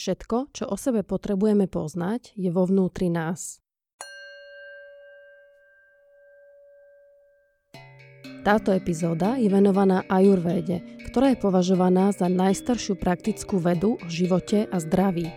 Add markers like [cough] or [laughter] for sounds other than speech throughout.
Všetko, čo o sebe potrebujeme poznať, je vo vnútri nás. Táto epizóda je venovaná ajurvéde, ktorá je považovaná za najstaršiu praktickú vedu o živote a zdraví.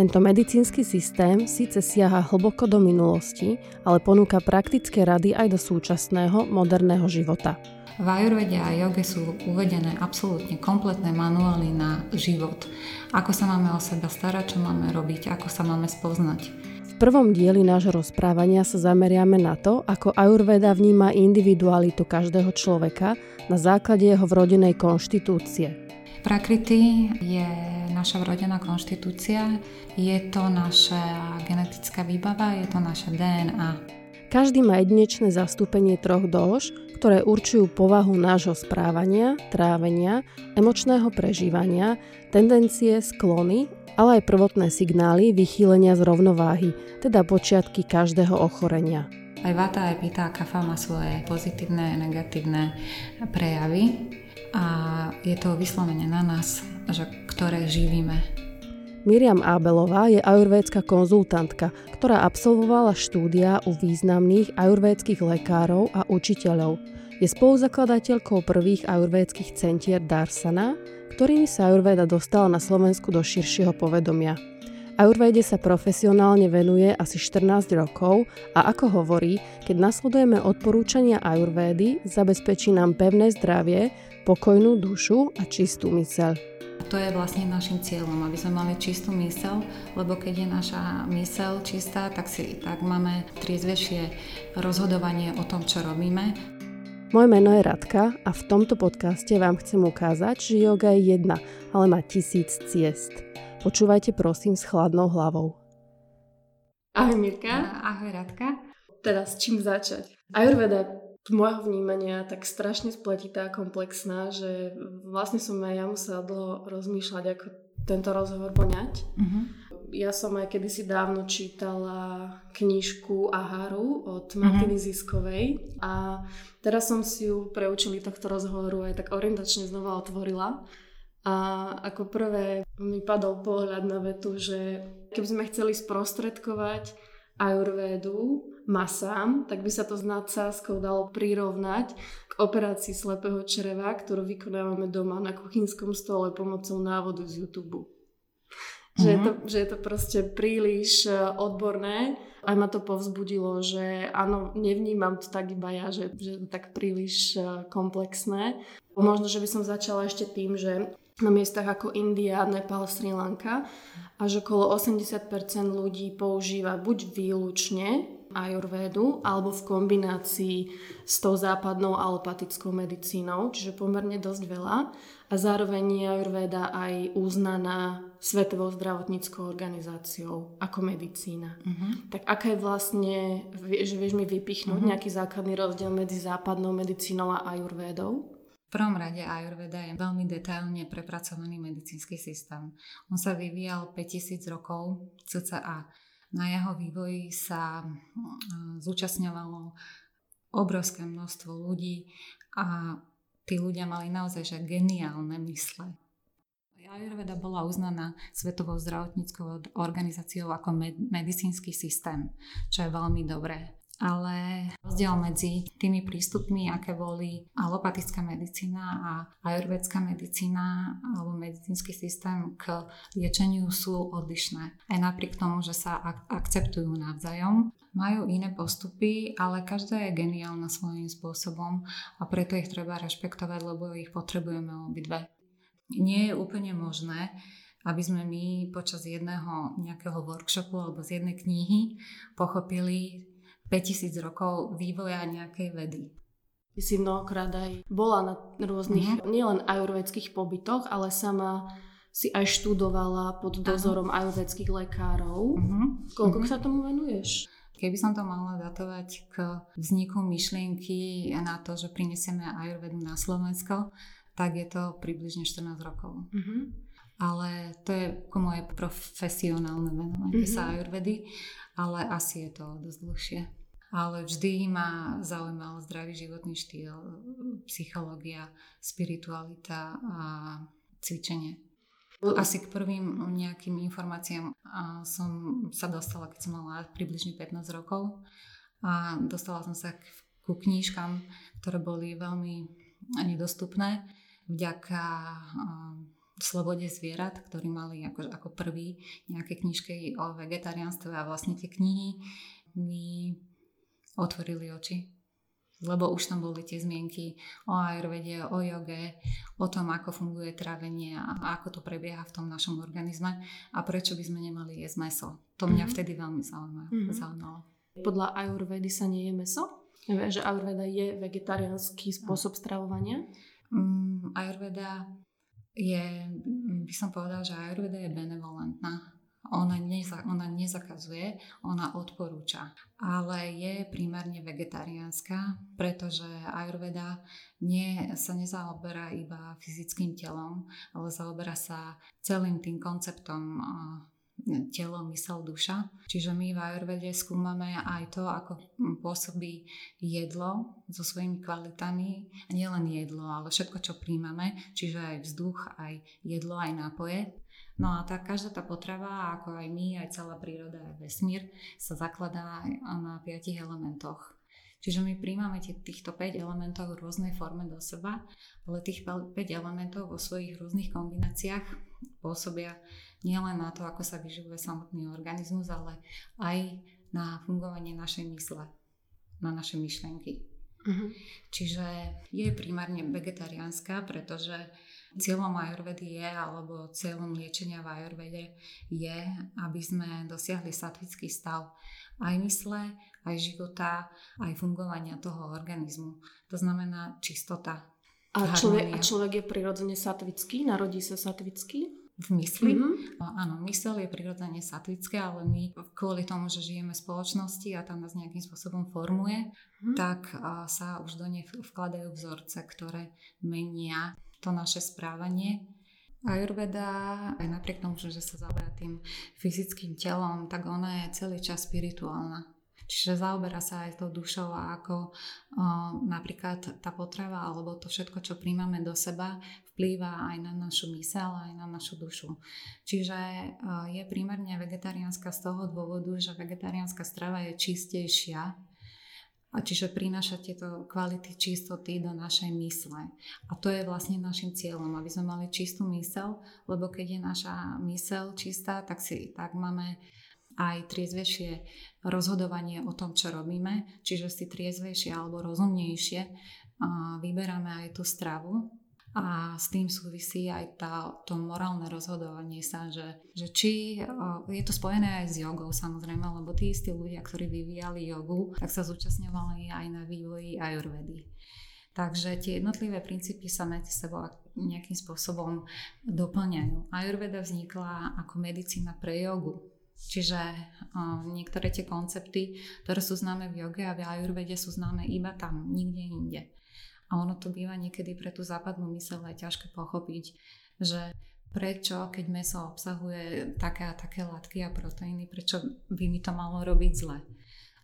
Tento medicínsky systém síce siaha hlboko do minulosti, ale ponúka praktické rady aj do súčasného, moderného života. V ajurvede a joge sú uvedené absolútne kompletné manuály na život. Ako sa máme o seba starať, čo máme robiť, ako sa máme spoznať. V prvom dieli nášho rozprávania sa zameriame na to, ako ajurveda vníma individualitu každého človeka na základe jeho vrodenej konštitúcie. Prakrity je naša vrodená konštitúcia, je to naša genetická výbava, je to naša DNA. Každý má jedinečné zastúpenie troch dôž, ktoré určujú povahu nášho správania, trávenia, emočného prežívania, tendencie, sklony, ale aj prvotné signály vychýlenia z rovnováhy, teda počiatky každého ochorenia. Aj vata, aj pita a kafa má svoje pozitívne a negatívne prejavy a je to vyslovene na nás, že ktoré živíme Miriam Abelová je ajurvédska konzultantka, ktorá absolvovala štúdia u významných ajurvédskych lekárov a učiteľov. Je spoluzakladateľkou prvých ajurvédskych centier Darsana, ktorými sa ajurvéda dostala na Slovensku do širšieho povedomia. Ajurvéde sa profesionálne venuje asi 14 rokov a ako hovorí, keď nasledujeme odporúčania ajurvédy, zabezpečí nám pevné zdravie, pokojnú dušu a čistú myseľ. To je vlastne našim cieľom, aby sme mali čistú mysel, lebo keď je naša mysel čistá, tak, si, tak máme triezvejšie rozhodovanie o tom, čo robíme. Moje meno je Radka a v tomto podcaste vám chcem ukázať, že yoga je jedna, ale má tisíc ciest. Počúvajte prosím s chladnou hlavou. Ahoj Mirka. Ahoj Radka. Teda s čím začať? Ayurveda z môjho vnímania tak strašne spletitá a komplexná, že vlastne som aj ja musela dlho rozmýšľať, ako tento rozhovor poňať. Uh-huh. Ja som aj kedysi dávno čítala knižku Aharu od uh-huh. Martiny Ziskovej a teraz som si ju pre účely tohto rozhovoru aj tak orientačne znova otvorila. A ako prvé mi padol pohľad na vetu, že keby sme chceli sprostredkovať ajurvédu, masám, tak by sa to s nadsázkou dalo prirovnať k operácii slepého čreva, ktorú vykonávame doma na kuchynskom stole pomocou návodu z YouTube. Mm-hmm. Že, je to, mhm. že je to proste príliš e, odborné. Aj ma to povzbudilo, že áno, nevnímam to tak iba ja, že, že je to tak príliš e, komplexné. Možno, že by som začala ešte tým, že na miestach ako India, Nepal, Sri Lanka až okolo 80% ľudí používa buď výlučne ajurvédu alebo v kombinácii s tou západnou alopatickou medicínou, čiže pomerne dosť veľa. A zároveň je ajurvéda aj uznaná Svetovou zdravotníckou organizáciou ako medicína. Uh-huh. Tak aká je vlastne, že vieš mi vypichnúť uh-huh. nejaký základný rozdiel medzi západnou medicínou a ajurvédou? V prvom rade Ayurveda je veľmi detailne prepracovaný medicínsky systém. On sa vyvíjal 5000 rokov cca na jeho vývoji sa mm, zúčastňovalo obrovské množstvo ľudí a tí ľudia mali naozaj že geniálne mysle. Ayurveda bola uznaná Svetovou zdravotníckou organizáciou ako med- medicínsky systém, čo je veľmi dobré ale rozdiel medzi tými prístupmi, aké boli alopatická medicína a ajurvedská medicína alebo medicínsky systém k liečeniu sú odlišné. Aj napriek tomu, že sa ak- akceptujú navzájom, majú iné postupy, ale každá je geniálna svojím spôsobom a preto ich treba rešpektovať, lebo ich potrebujeme obidve. Nie je úplne možné, aby sme my počas jedného nejakého workshopu alebo z jednej knihy pochopili 5000 rokov vývoja nejakej vedy. Ty si mnohokrát aj bola na rôznych, mm-hmm. nielen ajurvedských pobytoch, ale sama si aj študovala pod dozorom Aha. ajurvedských lekárov. Mm-hmm. Koľko mm-hmm. sa tomu venuješ? Keby som to mala datovať k vzniku myšlienky na to, že prinesieme ajurvedu na Slovensko, tak je to približne 14 rokov. Mm-hmm. Ale to je ako moje profesionálne venovanie mm-hmm. sa ajurvedy, ale asi je to dosť dlhšie ale vždy ma zaujímal zdravý životný štýl, psychológia, spiritualita a cvičenie. Asi k prvým nejakým informáciám som sa dostala, keď som mala približne 15 rokov a dostala som sa ku knížkam, ktoré boli veľmi nedostupné vďaka slobode zvierat, ktorí mali ako, ako prvý nejaké knižky o vegetariánstve a vlastne tie knihy mi otvorili oči. Lebo už tam boli tie zmienky o ajurvede, o joge, o tom, ako funguje trávenie a ako to prebieha v tom našom organizme a prečo by sme nemali jesť meso. To mňa mm-hmm. vtedy veľmi zaujímalo. Mm-hmm. Podľa ajurvedy sa nie je meso? Že ajurveda je vegetariánsky spôsob stravovania? Mm, ajurveda je, by som povedala, že Ayurveda je benevolentná. Ona, neza, ona nezakazuje, ona odporúča. Ale je primárne vegetariánska, pretože Ayurveda nie, sa nezaoberá iba fyzickým telom, ale zaoberá sa celým tým konceptom telo, mysel, duša. Čiže my v Ayurvede skúmame aj to, ako pôsobí jedlo so svojimi kvalitami. Nielen jedlo, ale všetko, čo príjmame, čiže aj vzduch, aj jedlo, aj nápoje. No a tá, každá tá potrava, ako aj my, aj celá príroda, aj vesmír, sa zakladá na piatich elementoch. Čiže my príjmame týchto 5 elementov v rôznej forme do seba, ale tých 5 elementov vo svojich rôznych kombináciách pôsobia nielen na to, ako sa vyživuje samotný organizmus, ale aj na fungovanie našej mysle, na naše myšlienky. Uh-huh. Čiže je primárne vegetariánska, pretože cieľom ajurvedy je, alebo cieľom liečenia v ajurvede je, aby sme dosiahli satvický stav aj mysle, aj života, aj fungovania toho organizmu. To znamená čistota. A človek, a človek je prirodzene satvický? Narodí sa satvický? v mysli. Mm-hmm. Áno, mysel je prirodzene satvické, ale my kvôli tomu, že žijeme v spoločnosti a tam nás nejakým spôsobom formuje, mm-hmm. tak sa už do nej vkladajú vzorce, ktoré menia to naše správanie. Ayurveda, aj napriek tomu, že sa zaoberá tým fyzickým telom, tak ona je celý čas spirituálna. Čiže zaoberá sa aj tou dušou a ako o, napríklad tá potrava alebo to všetko, čo príjmame do seba, vplýva aj na našu mysel, aj na našu dušu. Čiže o, je primárne vegetariánska z toho dôvodu, že vegetariánska strava je čistejšia a čiže prináša tieto kvality čistoty do našej mysle. A to je vlastne našim cieľom, aby sme mali čistú mysel, lebo keď je naša mysel čistá, tak, si, tak máme aj triezvejšie rozhodovanie o tom, čo robíme, čiže si triezvejšie alebo rozumnejšie vyberáme aj tú stravu a s tým súvisí aj tá, to morálne rozhodovanie sa, že, že či je to spojené aj s jogou samozrejme, lebo tí istí ľudia, ktorí vyvíjali jogu, tak sa zúčastňovali aj na vývoji ajurvedy. Takže tie jednotlivé princípy sa medzi sebou nejakým spôsobom doplňajú. Ayurveda vznikla ako medicína pre jogu, Čiže uh, niektoré tie koncepty, ktoré sú známe v joge a v ajurvede sú známe iba tam, nikde inde. A ono to býva niekedy pre tú západnú mysel aj ťažké pochopiť, že prečo, keď meso obsahuje také a také látky a proteíny, prečo by mi to malo robiť zle.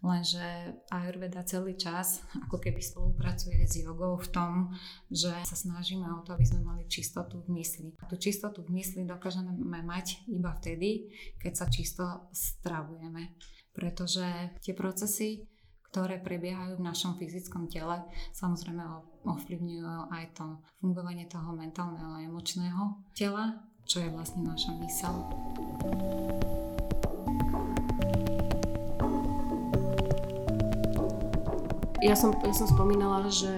Lenže Ayurveda celý čas ako keby spolupracuje s jogou v tom, že sa snažíme o to, aby sme mali čistotu v mysli. A tú čistotu v mysli dokážeme mať iba vtedy, keď sa čisto stravujeme. Pretože tie procesy, ktoré prebiehajú v našom fyzickom tele, samozrejme ovplyvňujú aj to fungovanie toho mentálneho a emočného tela, čo je vlastne naša mysel. Ja som, ja som spomínala, že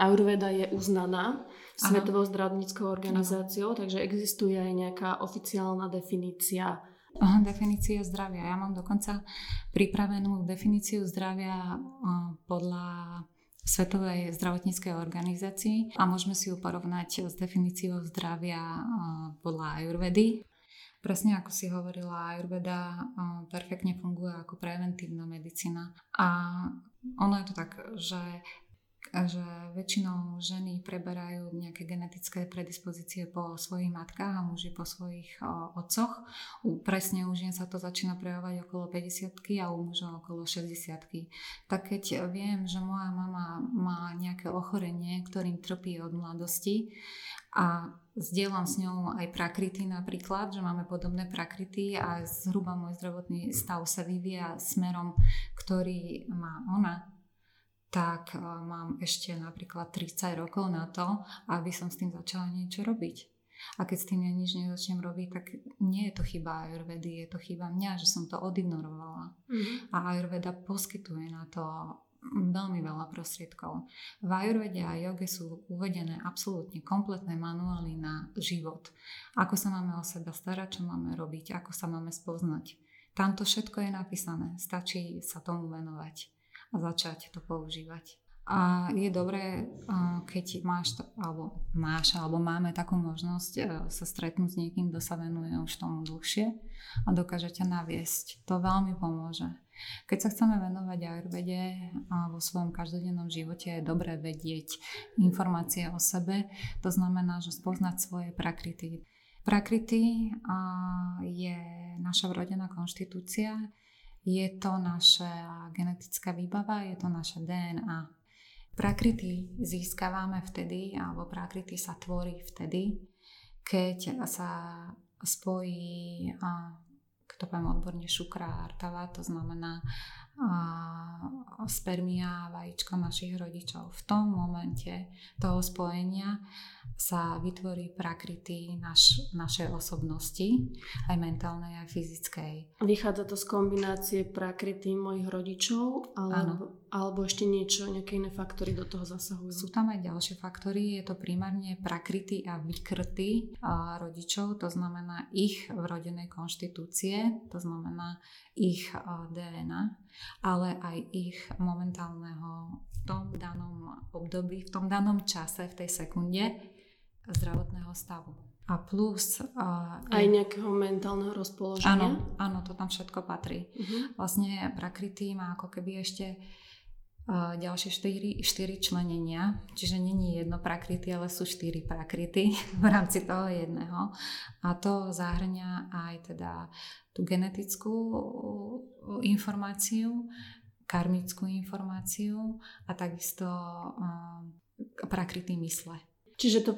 Ayurveda je uznaná Svetovou zdravotníckou organizáciou, takže existuje aj nejaká oficiálna definícia definícia zdravia. Ja mám dokonca pripravenú definíciu zdravia podľa Svetovej zdravotníckej organizácii a môžeme si ju porovnať s definíciou zdravia podľa Ayurvedy. Presne ako si hovorila, Ayurveda perfektne funguje ako preventívna medicína. A ono je to tak, že že väčšinou ženy preberajú nejaké genetické predispozície po svojich matkách a muži po svojich o, otcoch. U, presne u žien sa to začína prejavovať okolo 50 a u mužov okolo 60 Tak keď viem, že moja mama má nejaké ochorenie, ktorým trpí od mladosti a zdieľam s ňou aj prakrity napríklad, že máme podobné prakrity a zhruba môj zdravotný stav sa vyvíja smerom, ktorý má ona tak e, mám ešte napríklad 30 rokov na to, aby som s tým začala niečo robiť. A keď s tým ja nič nezačnem robiť, tak nie je to chyba Ayurvedy, je to chyba mňa, že som to odignorovala. Mm-hmm. A Ayurveda poskytuje na to veľmi veľa prostriedkov. V Ayurvede a joge sú uvedené absolútne kompletné manuály na život. Ako sa máme o seba starať, čo máme robiť, ako sa máme spoznať. Tamto všetko je napísané, stačí sa tomu venovať a začať to používať. A je dobré, keď máš, alebo máš, alebo máme takú možnosť e, sa stretnúť s niekým, kto sa venuje už tomu dlhšie a dokáže ťa naviesť. To veľmi pomôže. Keď sa chceme venovať ajurvede vo svojom každodennom živote, je dobré vedieť informácie o sebe. To znamená, že spoznať svoje prakrity. Prakrity je naša vrodená konštitúcia, je to naša genetická výbava, je to naše DNA. Prakrity získavame vtedy, alebo prakrity sa tvorí vtedy, keď sa spojí, keď to poviem odborne, šukra artava, to znamená spermia a vajíčko našich rodičov. V tom momente toho spojenia sa vytvorí prakrity naš, našej osobnosti, aj mentálnej, aj fyzickej. Vychádza to z kombinácie prakrity mojich rodičov, alebo, alebo ešte niečo, nejaké iné faktory do toho zasahujú? Sú tam aj ďalšie faktory, je to primárne prakrity a vykrty a rodičov, to znamená ich vrodenej konštitúcie, to znamená ich DNA, ale aj ich momentálneho v tom danom období, v tom danom čase, v tej sekunde zdravotného stavu. A plus... Uh, Aj nejakého mentálneho rozpoloženia? Áno, áno, to tam všetko patrí. Uh-huh. Vlastne prakrity má ako keby ešte uh, ďalšie štyri, štyri členenia, čiže není jedno prakrity, ale sú štyri prakrity [laughs] v rámci toho jedného. A to zahrňa aj teda tú genetickú informáciu, karmickú informáciu a takisto uh, prakrity mysle. Čiže to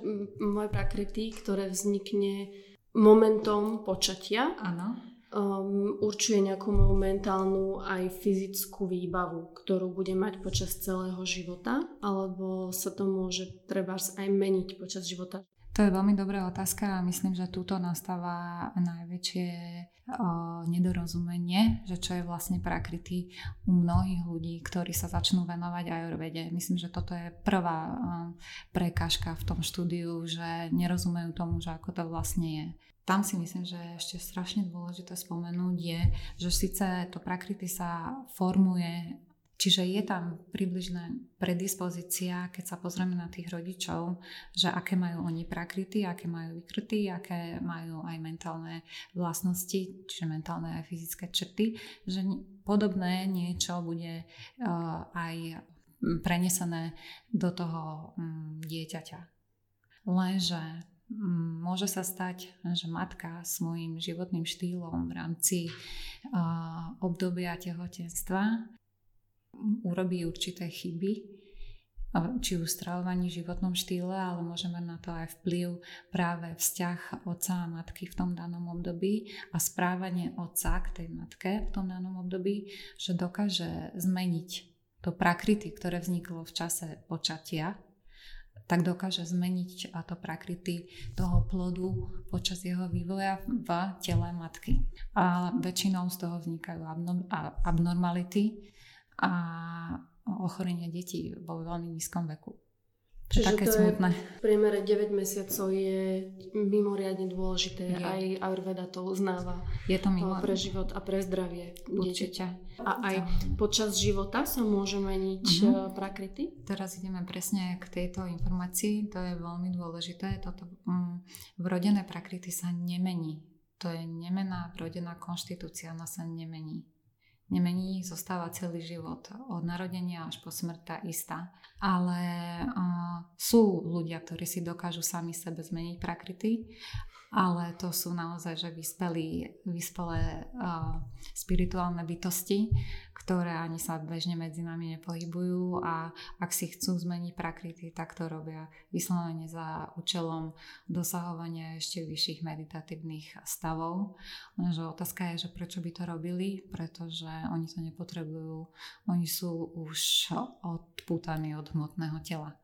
moje prakrity, ktoré vznikne momentom počatia, Áno. Um, určuje nejakú moju mentálnu aj fyzickú výbavu, ktorú bude mať počas celého života, alebo sa to môže treba aj meniť počas života. To je veľmi dobrá otázka a myslím, že túto nastáva najväčšie o, nedorozumenie, že čo je vlastne prakrity u mnohých ľudí, ktorí sa začnú venovať ajurvede. Myslím, že toto je prvá o, prekážka v tom štúdiu, že nerozumejú tomu, že ako to vlastne je. Tam si myslím, že ešte strašne dôležité spomenúť je, že síce to prakrity sa formuje Čiže je tam približná predispozícia, keď sa pozrieme na tých rodičov, že aké majú oni prakryty, aké majú vykryty, aké majú aj mentálne vlastnosti, čiže mentálne aj fyzické črty, že podobné niečo bude uh, aj prenesené do toho um, dieťaťa. Lenže môže sa stať, že matka svojim životným štýlom v rámci uh, obdobia tehotenstva urobí určité chyby, či už stravovaní, životnom štýle, ale môžeme na to aj vplyv práve vzťah otca a matky v tom danom období a správanie otca k tej matke v tom danom období, že dokáže zmeniť to prakrity, ktoré vzniklo v čase počatia, tak dokáže zmeniť a to prakrity toho plodu počas jeho vývoja v tele matky. A väčšinou z toho vznikajú abnormality, a ochorenie detí vo veľmi nízkom veku. Čiže také to smutné. Je, v priemere 9 mesiacov je mimoriadne dôležité. Je. Aj Ayurveda to uznáva. Je to mimo... pre život a pre zdravie Určite. A aj počas života sa môže meniť uh-huh. prakrity? Teraz ideme presne k tejto informácii. To je veľmi dôležité. Toto um, vrodené prakrity sa nemení. To je nemená vrodená konštitúcia. Ona sa nemení nemení, zostáva celý život. Od narodenia až po smrť tá istá. Ale uh, sú ľudia, ktorí si dokážu sami sebe zmeniť prakrity ale to sú naozaj že vyspelí, vyspelé uh, spirituálne bytosti, ktoré ani sa bežne medzi nami nepohybujú a ak si chcú zmeniť prakrity, tak to robia vyslovene za účelom dosahovania ešte vyšších meditatívnych stavov. Lenže otázka je, že prečo by to robili, pretože oni to nepotrebujú, oni sú už odpútaní od hmotného tela.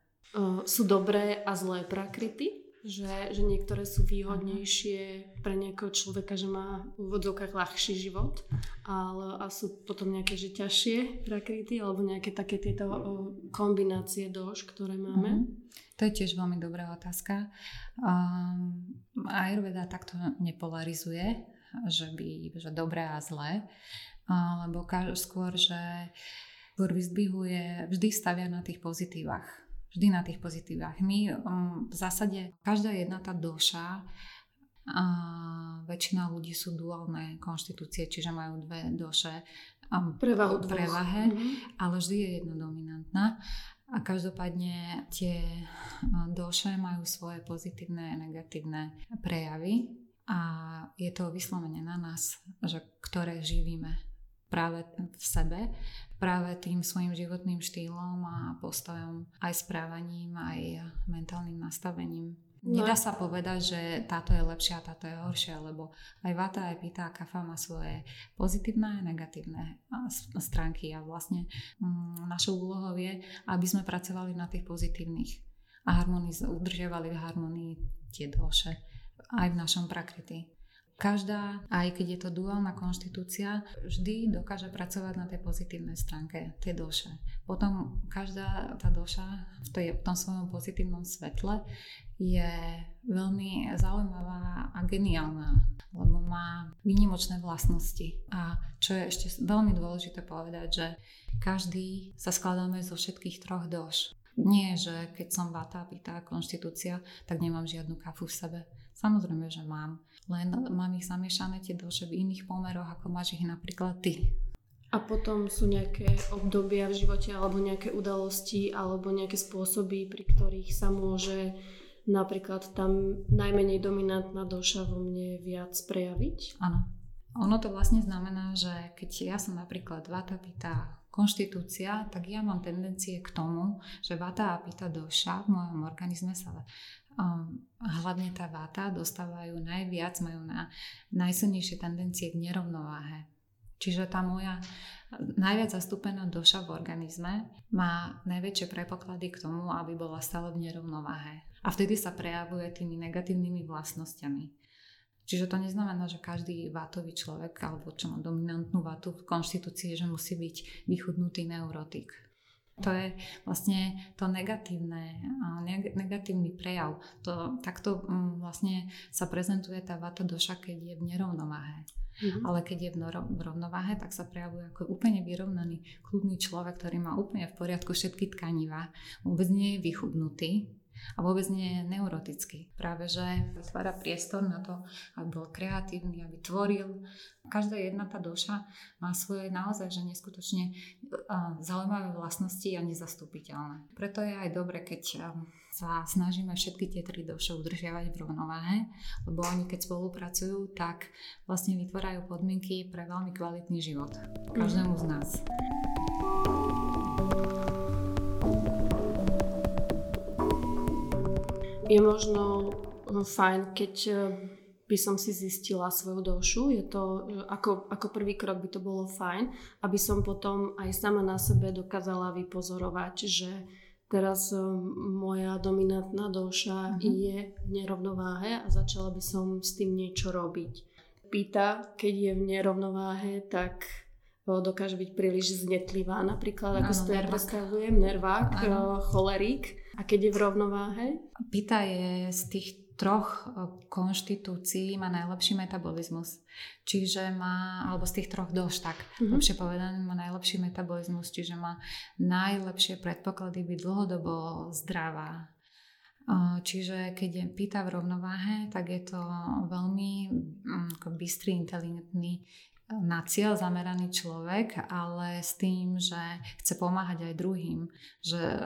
Sú dobré a zlé prakrity? Že, že niektoré sú výhodnejšie pre nejakého človeka, že má v úvodzovkách ľahší život, ale a sú potom nejaké že ťažšie prakryty alebo nejaké také tieto kombinácie dož, ktoré máme. Mm-hmm. To je tiež veľmi dobrá otázka. Um, Ayurveda takto nepolarizuje, že by že dobré a zlé, lebo skôr, že skôr vyzdvihuje, vždy stavia na tých pozitívach vždy na tých pozitívach. My um, v zásade, každá jedna tá doša a väčšina ľudí sú duálne konštitúcie, čiže majú dve doše um, prevahu prevahe, mm-hmm. ale vždy je jedna dominantná. A každopádne tie doše majú svoje pozitívne a negatívne prejavy a je to vyslovene na nás, že ktoré živíme práve v sebe, práve tým svojim životným štýlom a postojom, aj správaním, aj mentálnym nastavením. No. Nedá sa povedať, že táto je lepšia a táto je horšia, lebo aj vata, aj pita a kafa má svoje pozitívne a negatívne stránky a vlastne mm, našou úlohou je, aby sme pracovali na tých pozitívnych a harmoniz- udržiavali v harmonii tie doše aj v našom prakriti. Každá, aj keď je to duálna konštitúcia, vždy dokáže pracovať na tej pozitívnej stránke tej duše. Potom každá tá duša v, tej, v tom svojom pozitívnom svetle je veľmi zaujímavá a geniálna, lebo má výnimočné vlastnosti. A čo je ešte veľmi dôležité povedať, že každý sa skladáme zo všetkých troch doš. Nie, že keď som vata, pýta, konštitúcia, tak nemám žiadnu kafu v sebe. Samozrejme, že mám len mám ich zamiešané tie duše v iných pomeroch, ako máš ich napríklad ty. A potom sú nejaké obdobia v živote alebo nejaké udalosti alebo nejaké spôsoby, pri ktorých sa môže napríklad tam najmenej dominantná doša vo mne viac prejaviť? Áno. Ono to vlastne znamená, že keď ja som napríklad vata pita konštitúcia, tak ja mám tendencie k tomu, že vata a pita doša v mojom organizme sa hlavne tá váta dostávajú najviac, majú na najsilnejšie tendencie k nerovnováhe. Čiže tá moja najviac zastúpená doša v organizme má najväčšie prepoklady k tomu, aby bola stále v nerovnováhe. A vtedy sa prejavuje tými negatívnymi vlastnosťami. Čiže to neznamená, že každý vátový človek alebo čo má dominantnú vátu v konštitúcii, že musí byť vychudnutý neurotik. To je vlastne to negatívne, negatívny prejav. To, takto mm, vlastne sa prezentuje tá vata doša, keď je v nerovnováhe. Mm-hmm. Ale keď je v, noro, v rovnováhe, tak sa prejavuje ako úplne vyrovnaný, kľudný človek, ktorý má úplne v poriadku všetky tkaniva, vôbec nie je vychudnutý, a vôbec nie je neurotický. Práve, že vytvára priestor na to, aby bol kreatívny, aby tvoril. Každá jedna tá duša má svoje naozaj, že neskutočne zaujímavé vlastnosti a nezastupiteľné. Preto je aj dobre, keď sa snažíme všetky tie tri duše udržiavať v rovnováhe, lebo oni keď spolupracujú, tak vlastne vytvárajú podmienky pre veľmi kvalitný život každému z nás. Je možno no, fajn, keď eh, by som si zistila svoju dušu. Je to, eh, ako, ako prvý krok by to bolo fajn, aby som potom aj sama na sebe dokázala vypozorovať, že teraz eh, moja dominantná duša mm-hmm. je v nerovnováhe a začala by som s tým niečo robiť. Pýta, keď je v nerovnováhe, tak dokáže byť príliš znetlivá, napríklad, ako si to ja predstavujem, nervák, ano. cholerik. A keď je v rovnováhe? Pita je z tých troch konštitúcií má najlepší metabolizmus. Čiže má, alebo z tých troch doš tak, mm-hmm. lepšie povedané, má najlepší metabolizmus, čiže má najlepšie predpoklady byť dlhodobo zdravá. Čiže keď je pýta v rovnováhe, tak je to veľmi mm, bystrý, inteligentný na cieľ zameraný človek, ale s tým, že chce pomáhať aj druhým, že e,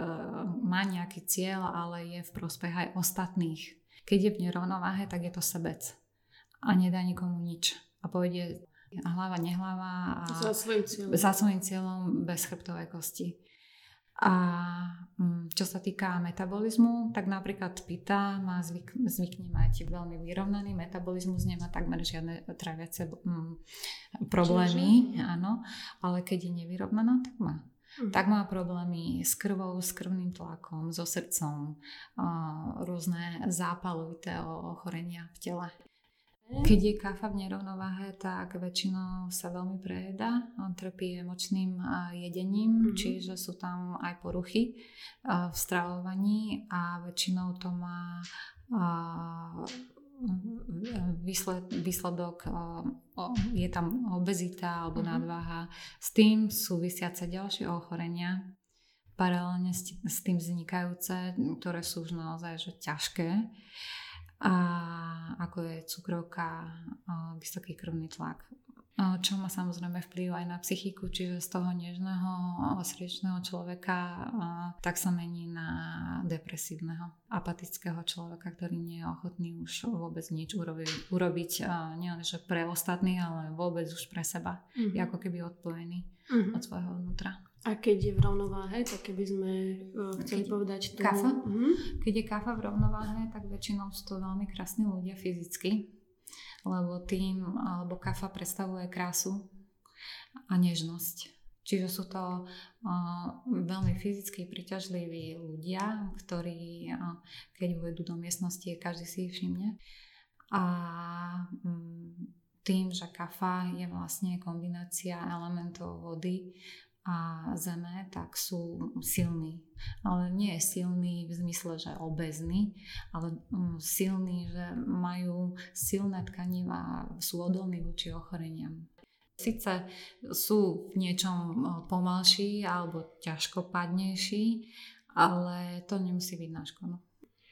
má nejaký cieľ, ale je v prospech aj ostatných. Keď je v nerovnováhe, tak je to sebec a nedá nikomu nič. A povedie hlava, nehlava a za svojim cieľom, za svojim cieľom bez chrbtovej kosti. A mm, čo sa týka metabolizmu, tak napríklad pita má zvyk, zvykne mať veľmi vyrovnaný metabolizmus, nemá takmer žiadne traviace mm, problémy, Čiže? áno, ale keď je nevyrovnaná, tak má. Mm. Tak má problémy s krvou, s krvným tlakom, so srdcom, rôzne zápalovité ochorenia v tele. Keď je kafa v nerovnováhe, tak väčšinou sa veľmi prejedá. On trpí emočným jedením, mm-hmm. čiže sú tam aj poruchy v stravovaní a väčšinou to má výsledok, je tam obezita alebo mm-hmm. nadváha. S tým súvisiace ďalšie ochorenia, paralelne s tým vznikajúce, ktoré sú už naozaj že ťažké a ako je cukrovka, vysoký krvný tlak. Čo má samozrejme vplyv aj na psychiku, čiže z toho nežného, srdečného človeka tak sa mení na depresívneho, apatického človeka, ktorý nie je ochotný už vôbec nič urobiť, urobiť nielen že pre ostatných, ale vôbec už pre seba. Mm-hmm. Je ako keby odpojený mm-hmm. od svojho vnútra. A keď je v rovnováhe, tak keby sme uh, chceli keď povedať tu... Kafa? Uh-huh. Keď je kafa v rovnováhe, tak väčšinou sú to veľmi krásni ľudia fyzicky, lebo tým, alebo kafa predstavuje krásu a nežnosť. Čiže sú to uh, veľmi fyzicky priťažliví ľudia, ktorí, uh, keď uvedú do miestnosti, každý si ich všimne. A um, tým, že kafa je vlastne kombinácia elementov vody a zeme, tak sú silní. Ale nie je silný v zmysle, že obezný, ale mm, silný, že majú silné tkaniva, sú odolní voči ochoreniam. Sice sú v niečom pomalší alebo ťažkopadnejší, ale to nemusí byť na škodu.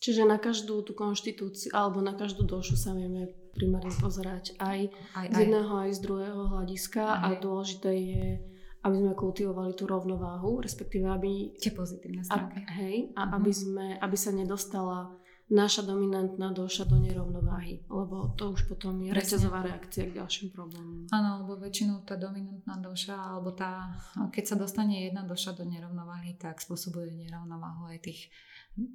Čiže na každú tú konštitúciu alebo na každú dušu sa vieme primárne pozerať aj, aj z jedného, aj, aj z druhého hľadiska aj. a dôležité je aby sme kultivovali tú rovnováhu, respektíve aby... Tie pozitívne stránky. A, hej, a uh-huh. aby, sme, aby sa nedostala naša dominantná doša do nerovnováhy, lebo to už potom je reťazová reakcia k ďalším problémom. Áno, lebo väčšinou tá dominantná doša, alebo tá, keď sa dostane jedna doša do nerovnováhy, tak spôsobuje nerovnováhu aj tých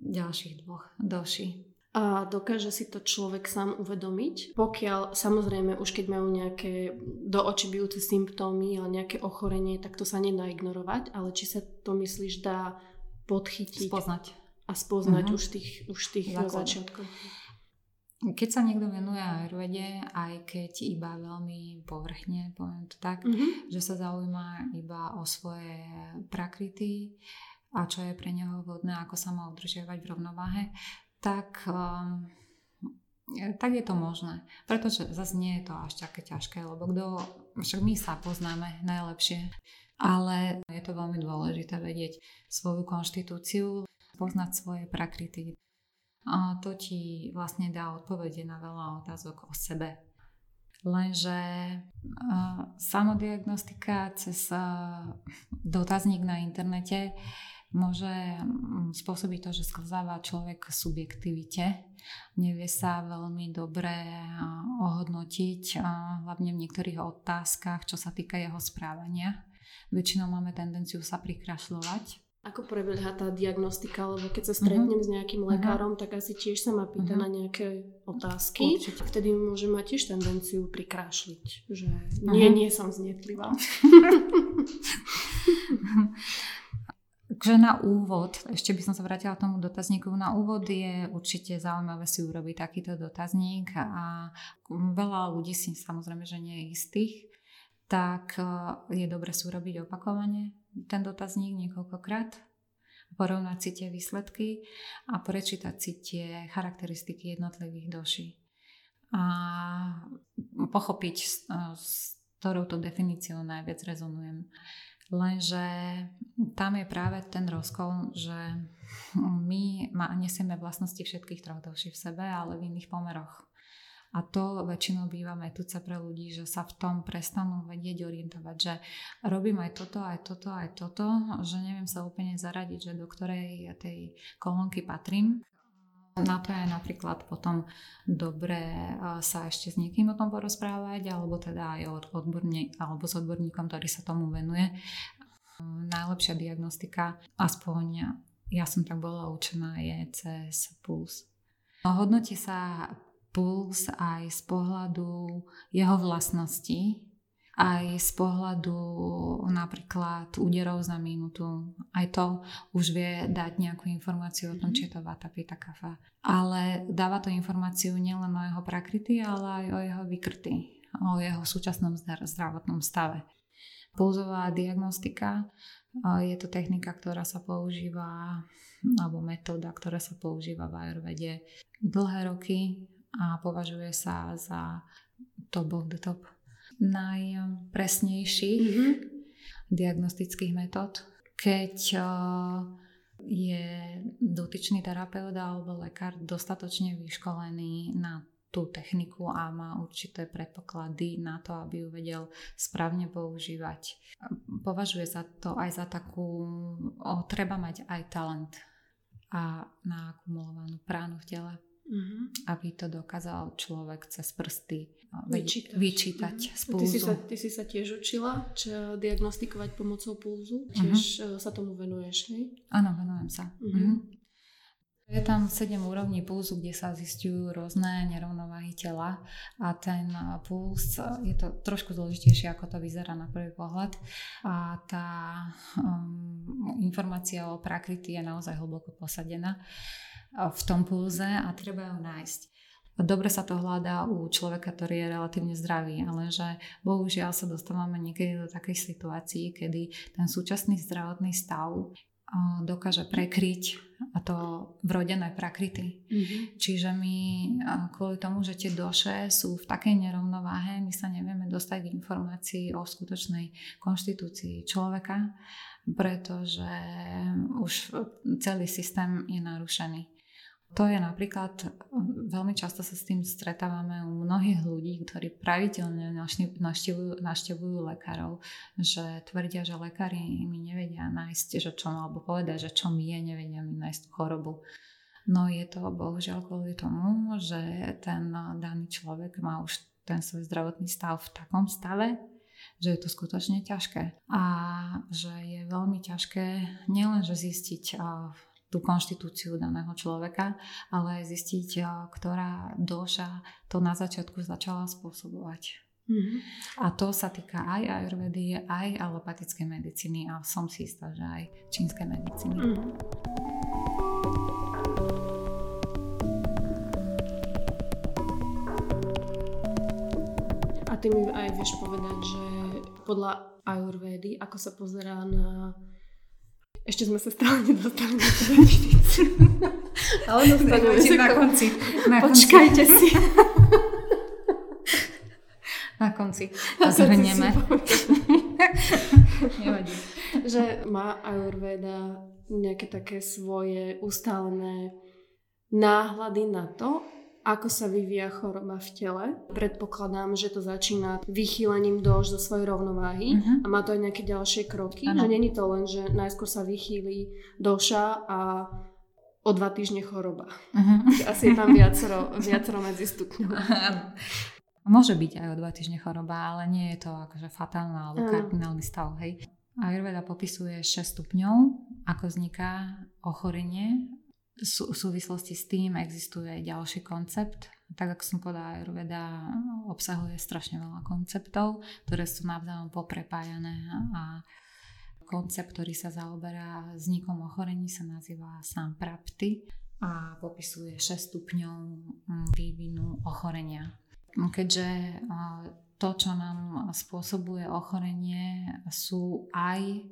ďalších dvoch doší a dokáže si to človek sám uvedomiť. Pokiaľ samozrejme už keď majú nejaké do očí bijúce symptómy a nejaké ochorenie, tak to sa nedá ignorovať, ale či sa to myslíš dá podchytiť. Spoznať. A spoznať uh-huh. už tých, už tých začiatkov. Keď sa niekto venuje ayurvede, aj keď iba veľmi povrchne, poviem to tak, uh-huh. že sa zaujíma iba o svoje prakrity a čo je pre neho vhodné, ako sa má udržiavať v rovnováhe, tak, um, tak je to možné. Pretože zase nie je to až také ťažké, lebo kto, však my sa poznáme najlepšie, ale je to veľmi dôležité vedieť svoju konštitúciu, poznať svoje prakrity. A to ti vlastne dá odpovede na veľa otázok o sebe. Lenže uh, samodiagnostika cez uh, dotazník na internete môže mm, spôsobiť to, že sklzáva človek k subjektivite. Nevie sa veľmi dobre ohodnotiť, hlavne v niektorých otázkach, čo sa týka jeho správania. Väčšinou máme tendenciu sa prikrašľovať. Ako prebieha tá diagnostika? Lebo keď sa stretnem uh-huh. s nejakým mhm. lekárom, uh-huh. tak asi tiež sa ma pýta uh-huh. na nejaké otázky. Určite. Vtedy môže mať tiež tendenciu prikrášliť. Že nie, uh-huh. nie som znetlivá. [laughs] [laughs] [laughs] Takže na úvod, ešte by som sa vrátila k tomu dotazníku, na úvod je určite zaujímavé si urobiť takýto dotazník a veľa ľudí si samozrejme, že nie je istých, tak e, je dobre si urobiť opakovane ten dotazník niekoľkokrát, porovnať si tie výsledky a prečítať si tie charakteristiky jednotlivých doší. A pochopiť, s, e, s ktorou to definíciou najviac rezonujem. Lenže tam je práve ten rozkol, že my nesieme vlastnosti všetkých troch v sebe, ale v iných pomeroch. A to väčšinou býva metúce pre ľudí, že sa v tom prestanú vedieť orientovať, že robím aj toto, aj toto, aj toto, že neviem sa úplne zaradiť, že do ktorej tej kolónky patrím. Na to je napríklad potom dobré sa ešte s niekým o tom porozprávať, alebo teda aj odborní, alebo s odborníkom, ktorý sa tomu venuje. Najlepšia diagnostika, aspoň ja som tak bola učená, je cez puls. Hodnotí sa puls aj z pohľadu jeho vlastností, aj z pohľadu napríklad úderov za minútu. Aj to už vie dať nejakú informáciu o tom, či je to vata, pita, kafa. Ale dáva to informáciu nielen o jeho prakrity, ale aj o jeho vykrty, o jeho súčasnom zdravotnom stave. Pulzová diagnostika je to technika, ktorá sa používa, alebo metóda, ktorá sa používa v Ayurvede dlhé roky a považuje sa za top of the top najpresnejších mm-hmm. diagnostických metód. Keď je dotyčný terapeut alebo lekár dostatočne vyškolený na tú techniku a má určité predpoklady na to, aby ju vedel správne používať. Považuje sa to aj za takú, o, treba mať aj talent a na akumulovanú pránu v tele mm-hmm. aby to dokázal človek cez prsty vyčítať, vyčítať mm-hmm. z pulzu. Ty si, sa, ty si sa tiež učila čo diagnostikovať pomocou pulzu? Tiež mm-hmm. sa tomu venuješ, hej? Áno, venujem sa. Mm-hmm. Je tam 7 úrovní pulzu, kde sa zistujú rôzne nerovnováhy tela a ten puls je to trošku zložitejšie, ako to vyzerá na prvý pohľad. A tá um, informácia o prakrity je naozaj hlboko posadená v tom pulze a treba ju nájsť. Dobre sa to hľadá u človeka, ktorý je relatívne zdravý, ale že bohužiaľ sa dostávame niekedy do takej situácii, kedy ten súčasný zdravotný stav dokáže prekryť a to vrodené prakrity. Mm-hmm. Čiže my kvôli tomu, že tie doše sú v takej nerovnováhe, my sa nevieme dostať k informácii o skutočnej konštitúcii človeka, pretože už celý systém je narušený. To je napríklad, veľmi často sa s tým stretávame u mnohých ľudí, ktorí pravidelne navštevujú, navštevujú lekárov, že tvrdia, že lekári mi nevedia nájsť, že čo, alebo povedať, že čo mi je, nevedia mi nájsť tú chorobu. No je to bohužiaľ kvôli tomu, že ten daný človek má už ten svoj zdravotný stav v takom stave, že je to skutočne ťažké. A že je veľmi ťažké nielenže zistiť tú konštitúciu daného človeka, ale aj zistiť, ktorá doša to na začiatku začala spôsobovať. Mm-hmm. A to sa týka aj ajurvedy, aj alopatickej medicíny a som si istá, že aj čínskej medicíny. Mm-hmm. A ty mi aj vieš povedať, že podľa ajurvedy, ako sa pozerá na ešte sme sa stále nedostali na definíciu. Ale dostaneme sa na konci. Na Počkajte konci. si. Na konci to zhrnieme. Nevadí. Že má Ayurveda nejaké také svoje ustálené náhľady na to, ako sa vyvíja choroba v tele. Predpokladám, že to začína vychýlením dož zo svojej rovnováhy uh-huh. a má to aj nejaké ďalšie kroky. Ano. Že není to len, že najskôr sa vychýli doša a o dva týždne choroba. Uh-huh. Asi je tam viacero, viacero medzi stupňov. [laughs] Môže byť aj o dva týždne choroba, ale nie je to akože fatálna alebo kardinálny stav. Hej. Ayurveda popisuje 6 stupňov, ako vzniká ochorenie v súvislosti s tým existuje aj ďalší koncept. Tak ako som povedala, Ayurveda obsahuje strašne veľa konceptov, ktoré sú navzájom poprepájané a koncept, ktorý sa zaoberá vznikom ochorení sa nazýva sám prapty a popisuje 6 stupňov mm, vývinu ochorenia. Keďže to, čo nám spôsobuje ochorenie, sú aj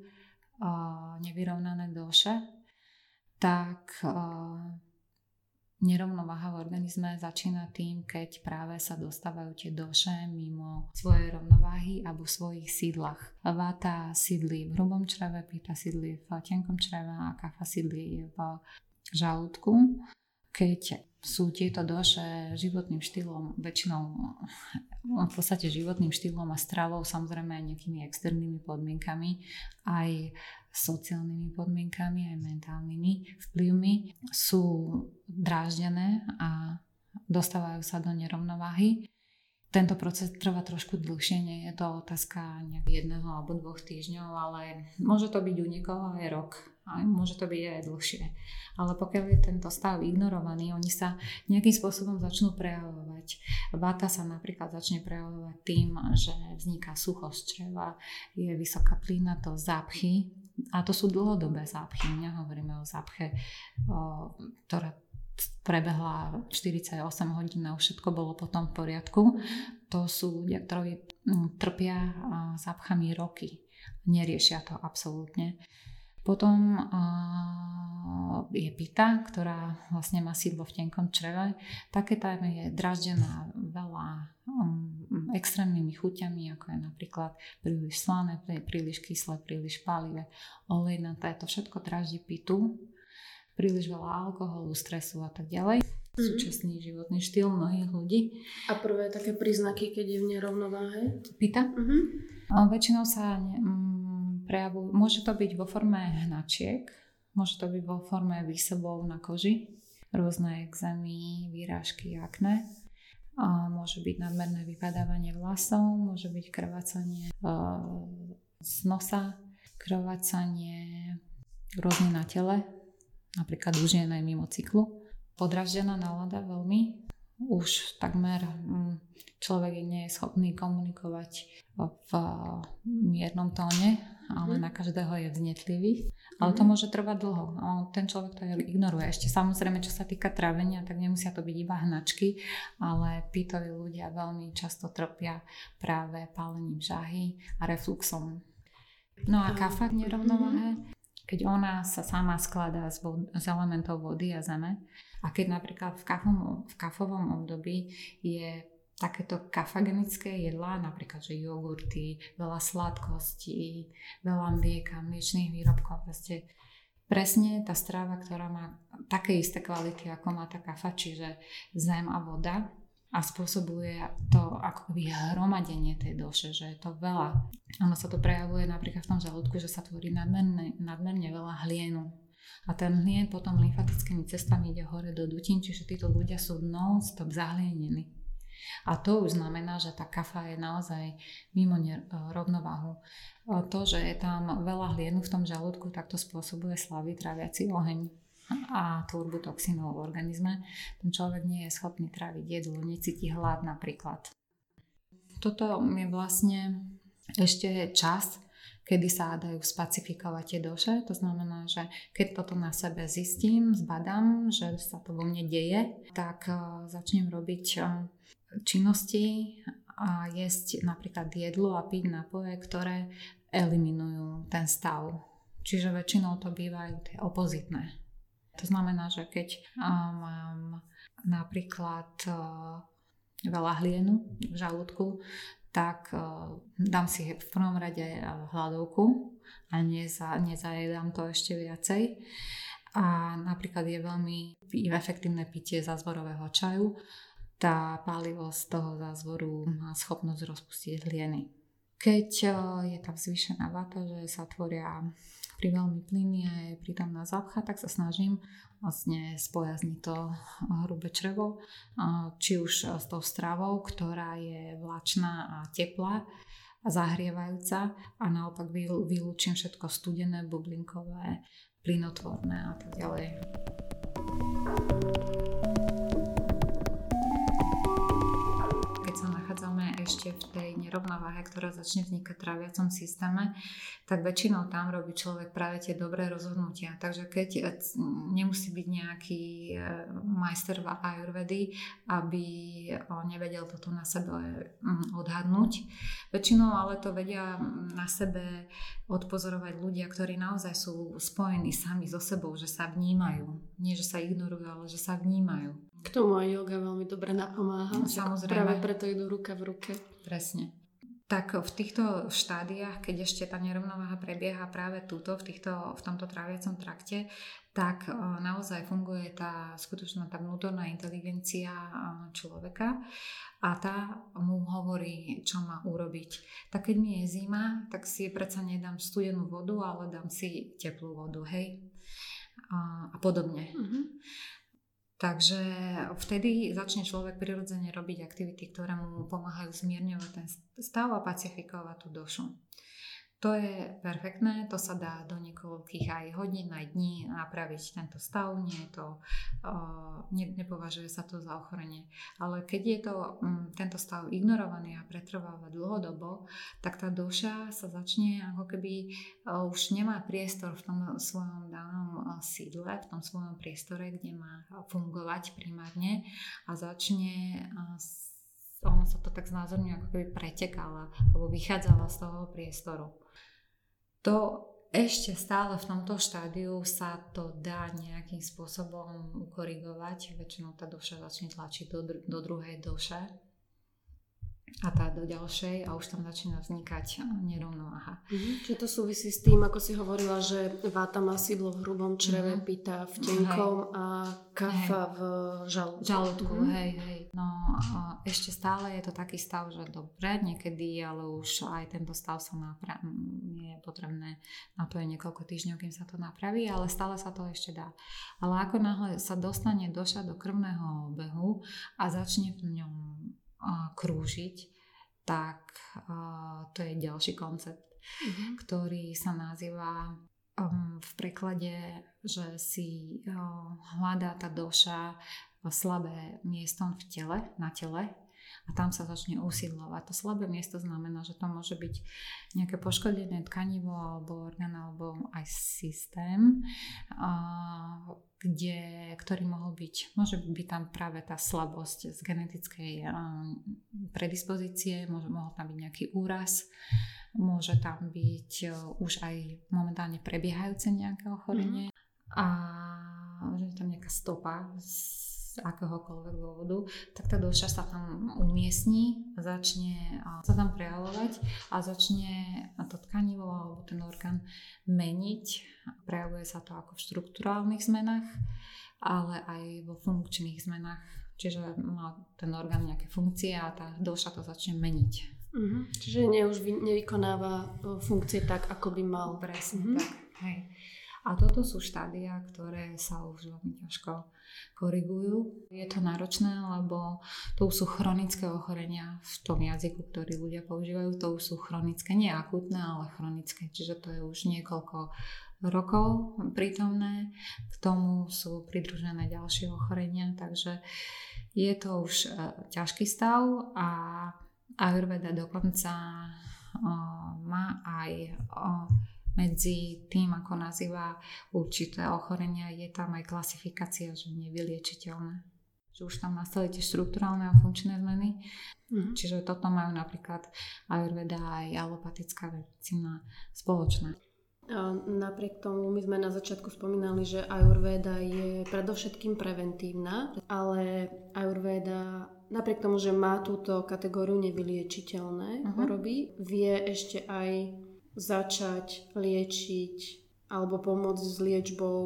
nevyrovnané doše, tak uh, nerovnováha v organizme začína tým, keď práve sa dostávajú tie doše mimo svojej rovnováhy alebo svojich sídlach. Vata sídli v hrubom čreve, pita sídli v tenkom čreve a kafa sídli v žalúdku. Keď sú tieto doše životným štýlom, väčšinou v podstate životným štýlom a stravou, samozrejme aj nejakými externými podmienkami, aj sociálnymi podmienkami, aj mentálnymi vplyvmi, sú dráždené a dostávajú sa do nerovnováhy. Tento proces trvá trošku dlhšie, nie je to otázka nejak jedného alebo dvoch týždňov, ale môže to byť u niekoho aj rok, aj môže to byť aj dlhšie. Ale pokiaľ je tento stav ignorovaný, oni sa nejakým spôsobom začnú prejavovať. Vata sa napríklad začne prejavovať tým, že vzniká suchosť čreva, je vysoká plynatosť, zápchy, a to sú dlhodobé zápchy, nehovoríme o zápche, ktorá prebehla 48 hodín a všetko bolo potom v poriadku. To sú ľudia, ktorí mm, trpia zápchami roky. Neriešia to absolútne. Potom je pita, ktorá vlastne má sídlo v tenkom čreve. Také tam je draždená veľa um, extrémnymi chuťami, ako je napríklad príliš slané, príliš kyslé, príliš palivé, olejnaté. To všetko draždí pitu príliš veľa alkoholu, stresu a tak ďalej. Mm-hmm. Súčasný životný štýl mnohých ľudí. A prvé také príznaky, keď je v nerovnováhe? Pýta? Mm-hmm. A väčšinou sa ne, mm, prejavujú, môže to byť vo forme hnačiek, môže to byť vo forme výsobov na koži, rôzne exémy, výrážky, akné. Môže byť nadmerné vypadávanie vlasov, môže byť krvácanie e, z nosa, krvácanie rôzne na tele, napríklad aj mimo cyklu. Podraždená nálada veľmi. Už takmer mm, človek nie je schopný komunikovať v miernom tóne, ale mhm. na každého je vznetlivý. Ale to mhm. môže trvať dlho. Ten človek to ignoruje. Ešte samozrejme, čo sa týka trávenia, tak nemusia to byť iba hnačky, ale pítoví ľudia veľmi často trpia práve pálením žahy a refluxom. No a kafa v nerovnováhe keď ona sa sama skladá z, vod, z elementov vody a zeme a keď napríklad v, kafom, v kafovom období je takéto kafagenické jedlá, napríklad, že jogurty, veľa sladkostí, veľa mlieka, mliečných výrobkov, proste presne tá strava, ktorá má také isté kvality, ako má tá kafa, čiže zem a voda, a spôsobuje to akoby hromadenie tej doše, že je to veľa. Ono sa to prejavuje napríklad v tom žalúdku, že sa tvorí nadmerne, nadmerne veľa hlienu. A ten hlien potom lymfatickými cestami ide hore do dutín, čiže títo ľudia sú non-stop zahlienení. A to už znamená, že tá kafa je naozaj mimo rovnováhu. To, že je tam veľa hlienu v tom žalúdku, tak to spôsobuje slavý tráviaci oheň a tvorbu toxínov v organizme, ten človek nie je schopný tráviť jedlo, necíti hlad napríklad. Toto je vlastne ešte čas, kedy sa dajú spacifikovať tie doše. To znamená, že keď toto na sebe zistím, zbadám, že sa to vo mne deje, tak uh, začnem robiť uh, činnosti a jesť napríklad jedlo a piť nápoje, ktoré eliminujú ten stav. Čiže väčšinou to bývajú tie opozitné to znamená, že keď mám napríklad veľa hlienu v žalúdku, tak dám si v prvom rade hladovku a neza, nezajedám to ešte viacej. A napríklad je veľmi efektívne pitie zázvorového čaju. Tá pálivosť toho zázvoru má schopnosť rozpustiť hlieny. Keď je tam zvýšená vata, že sa tvoria pri veľmi je prítomná zápcha, tak sa snažím vlastne spojazniť to hrubé črevo, či už s tou stravou, ktorá je vlačná a teplá a zahrievajúca a naopak vylúčim všetko studené, bublinkové, plynotvorné a tak ďalej. Ešte v tej nerovnováhe, ktorá začne vznikať v tráviacom systéme, tak väčšinou tam robí človek práve tie dobré rozhodnutia. Takže keď e, nemusí byť nejaký e, majster v ajurvedy, aby nevedel toto na sebe odhadnúť. Väčšinou ale to vedia na sebe odpozorovať ľudia, ktorí naozaj sú spojení sami so sebou, že sa vnímajú. Nie, že sa ignorujú, ale že sa vnímajú. K tomu aj yoga veľmi dobre napomáha. Samozrejme. Práve preto idú ruka v ruke. Presne. tak v týchto štádiách, keď ešte tá nerovnováha prebieha práve túto, v, týchto, v tomto tráviacom trakte, tak naozaj funguje tá skutočná tá vnútorná inteligencia človeka a tá mu hovorí, čo má urobiť. Tak keď mi je zima, tak si predsa nedám studenú vodu, ale dám si teplú vodu, hej? A, a podobne. Mm-hmm. Takže vtedy začne človek prirodzene robiť aktivity, ktoré mu pomáhajú zmierňovať ten stav a pacifikovať tú dušu. To je perfektné, to sa dá do niekoľkých aj hodín, aj dní napraviť tento stav, nie je to, ne, nepovažuje sa to za ochorenie. Ale keď je to um, tento stav ignorovaný a pretrváva dlhodobo, tak tá duša sa začne ako keby už nemá priestor v tom svojom danom sídle, v tom svojom priestore, kde má fungovať primárne a začne ono sa to tak znázorňuje, ako keby pretekala alebo vychádzala z toho priestoru to ešte stále v tomto štádiu sa to dá nejakým spôsobom ukorigovať. Väčšinou tá duša začne tlačiť do, do druhej duše a tá do ďalšej a už tam začína vznikať nerovnováha. Mm-hmm. Čiže to súvisí s tým, ako si hovorila, že váta má sídlo v hrubom čreve, mm-hmm. pýta v tenkom hej. a kafa hej. v žalúdku. Žalúdku, mm-hmm. hej, hej. No ešte stále je to taký stav, že dobre, niekedy, ale už aj tento stav sa napraví, je potrebné, na to je niekoľko týždňov, kým sa to napraví, ale stále sa to ešte dá. Ale ako náhle sa dostane doša do krvného obehu a začne v ňom krúžiť, tak to je ďalší koncept, mm-hmm. ktorý sa nazýva um, v preklade, že si hľadá tá doša slabé miesto v tele, na tele a tam sa začne usídlovať. To slabé miesto znamená, že to môže byť nejaké poškodené tkanivo alebo orgán alebo aj systém, kde, ktorý mohol byť, môže byť tam práve tá slabosť z genetickej predispozície, môže, mohol tam byť nejaký úraz, môže tam byť e, už aj momentálne prebiehajúce nejaké ochorenie mm. a že je tam nejaká stopa z akéhokoľvek dôvodu, tak tá duša sa tam umiestni, začne sa tam prejavovať a začne to tkanivo alebo ten orgán meniť. Prejavuje sa to ako v štruktúrálnych zmenách, ale aj vo funkčných zmenách. Čiže má ten orgán nejaké funkcie a tá duša to začne meniť. Mm-hmm. Čiže ne, už nevykonáva funkcie tak, ako by mal. Presne mm-hmm. tak. Hej. A toto sú štádia, ktoré sa už veľmi ťažko korigujú. Je to náročné, lebo to už sú chronické ochorenia v tom jazyku, ktorý ľudia používajú. To už sú chronické, nie akutné, ale chronické. Čiže to je už niekoľko rokov prítomné. K tomu sú pridružené ďalšie ochorenia, takže je to už e, ťažký stav a Ayurveda dokonca o, má aj medzi tým, ako nazýva určité ochorenia, je tam aj klasifikácia, že nevyliečiteľné. Že už tam nastali tie štruktúrálne a funkčné zmeny. Mm-hmm. Čiže toto majú napríklad Ayurveda aj alopatická medicína spoločné. A napriek tomu my sme na začiatku spomínali, že Ayurveda je predovšetkým preventívna, ale Ayurveda napriek tomu, že má túto kategóriu nevyliečiteľné uh-huh. choroby, vie ešte aj začať liečiť alebo pomôcť s liečbou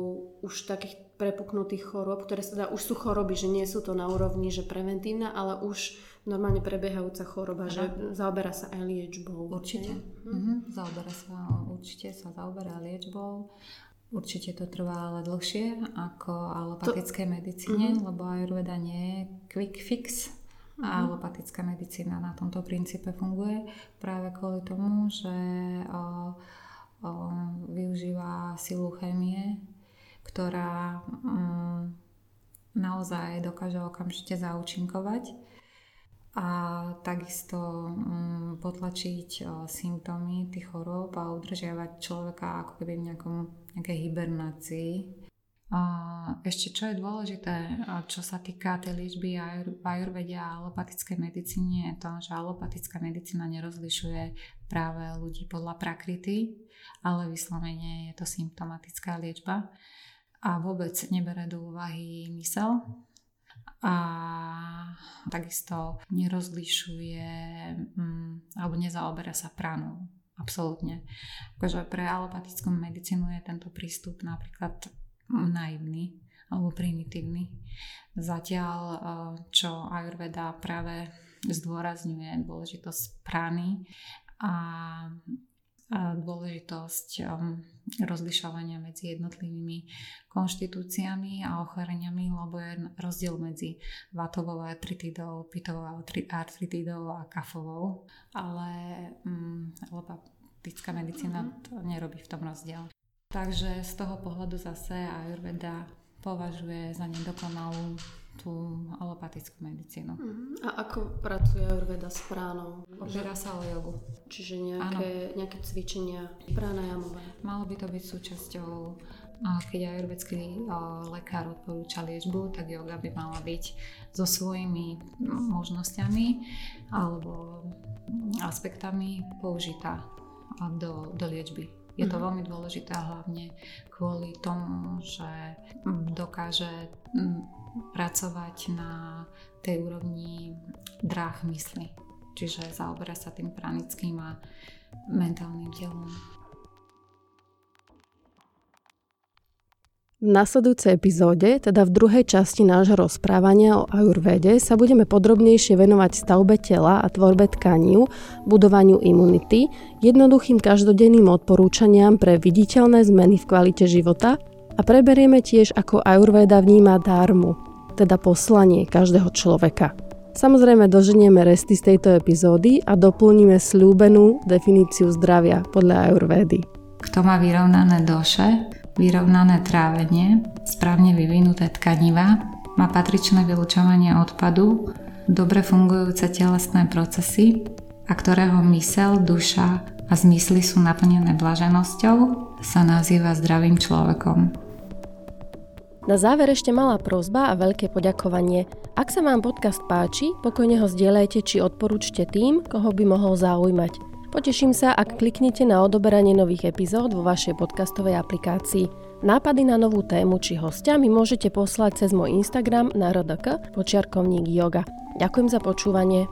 už takých prepuknutých chorób, ktoré sa dá, už sú choroby, že nie sú to na úrovni, že preventívna, ale už normálne prebiehajúca choroba, Aha. že zaoberá sa aj liečbou. Určite. Mhm. Mhm. Zaoberá sa, určite sa zaoberá liečbou. Určite to trvá ale dlhšie ako alopatickej to... medicíne, mm-hmm. lebo Ayurveda nie je quick fix. A mhm. alopatická medicína na tomto princípe funguje práve kvôli tomu, že o, o, využíva silu chémie, ktorá um, naozaj dokáže okamžite zaučinkovať a takisto um, potlačiť o, symptómy tých chorób a udržiavať človeka ako keby v nejakom, nejakej hibernácii ešte čo je dôležité, čo sa týka tej liečby ajurvedia a alopatickej medicíny, je to, že alopatická medicína nerozlišuje práve ľudí podľa prakrity, ale vyslovene je to symptomatická liečba a vôbec nebere do úvahy mysel a takisto nerozlišuje mm, alebo nezaoberá sa pranou. Absolútne. Takže pre alopatickú medicínu je tento prístup napríklad naivný alebo primitívny. Zatiaľ, eh, čo Ayurveda práve zdôrazňuje dôležitosť prany a dôležitosť um, rozlišovania medzi jednotlivými konštitúciami a ochoreniami, lebo je rozdiel medzi vatovou artritidou, pitovou artritidou a kafovou, ale um, alopatická medicína to nerobí v tom rozdiel. Takže z toho pohľadu zase Ayurveda považuje za nedokonalú tú alopatickú medicínu. Uh-huh. A ako pracuje Ayurveda s pránou? Opiera sa o jogu. Čiže nejaké, nejaké cvičenia pranajamové? Malo by to byť súčasťou keď ajurvedský lekár odporúča liečbu, tak yoga by mala byť so svojimi možnosťami alebo aspektami použitá do, do liečby. Je to mhm. veľmi dôležité hlavne kvôli tomu, že dokáže pracovať na tej úrovni dráh mysli. Čiže zaoberá sa tým pranickým a mentálnym telom. V nasledujúcej epizóde, teda v druhej časti nášho rozprávania o ajurvede, sa budeme podrobnejšie venovať stavbe tela a tvorbe tkaní, budovaniu imunity, jednoduchým každodenným odporúčaniam pre viditeľné zmeny v kvalite života a preberieme tiež, ako ajurveda vníma dármu, teda poslanie každého človeka. Samozrejme doženieme resty z tejto epizódy a doplníme slúbenú definíciu zdravia podľa ajurvédy. Kto má vyrovnané doše, vyrovnané trávenie, správne vyvinuté tkaniva, má patričné vylúčovanie odpadu, dobre fungujúce telesné procesy a ktorého mysel, duša a zmysly sú naplnené blaženosťou, sa nazýva zdravým človekom. Na záver ešte malá prozba a veľké poďakovanie. Ak sa vám podcast páči, pokojne ho zdieľajte či odporúčte tým, koho by mohol zaujímať. Poteším sa, ak kliknete na odoberanie nových epizód vo vašej podcastovej aplikácii. Nápady na novú tému či hostia mi môžete poslať cez môj Instagram na rdk počiarkovník yoga. Ďakujem za počúvanie.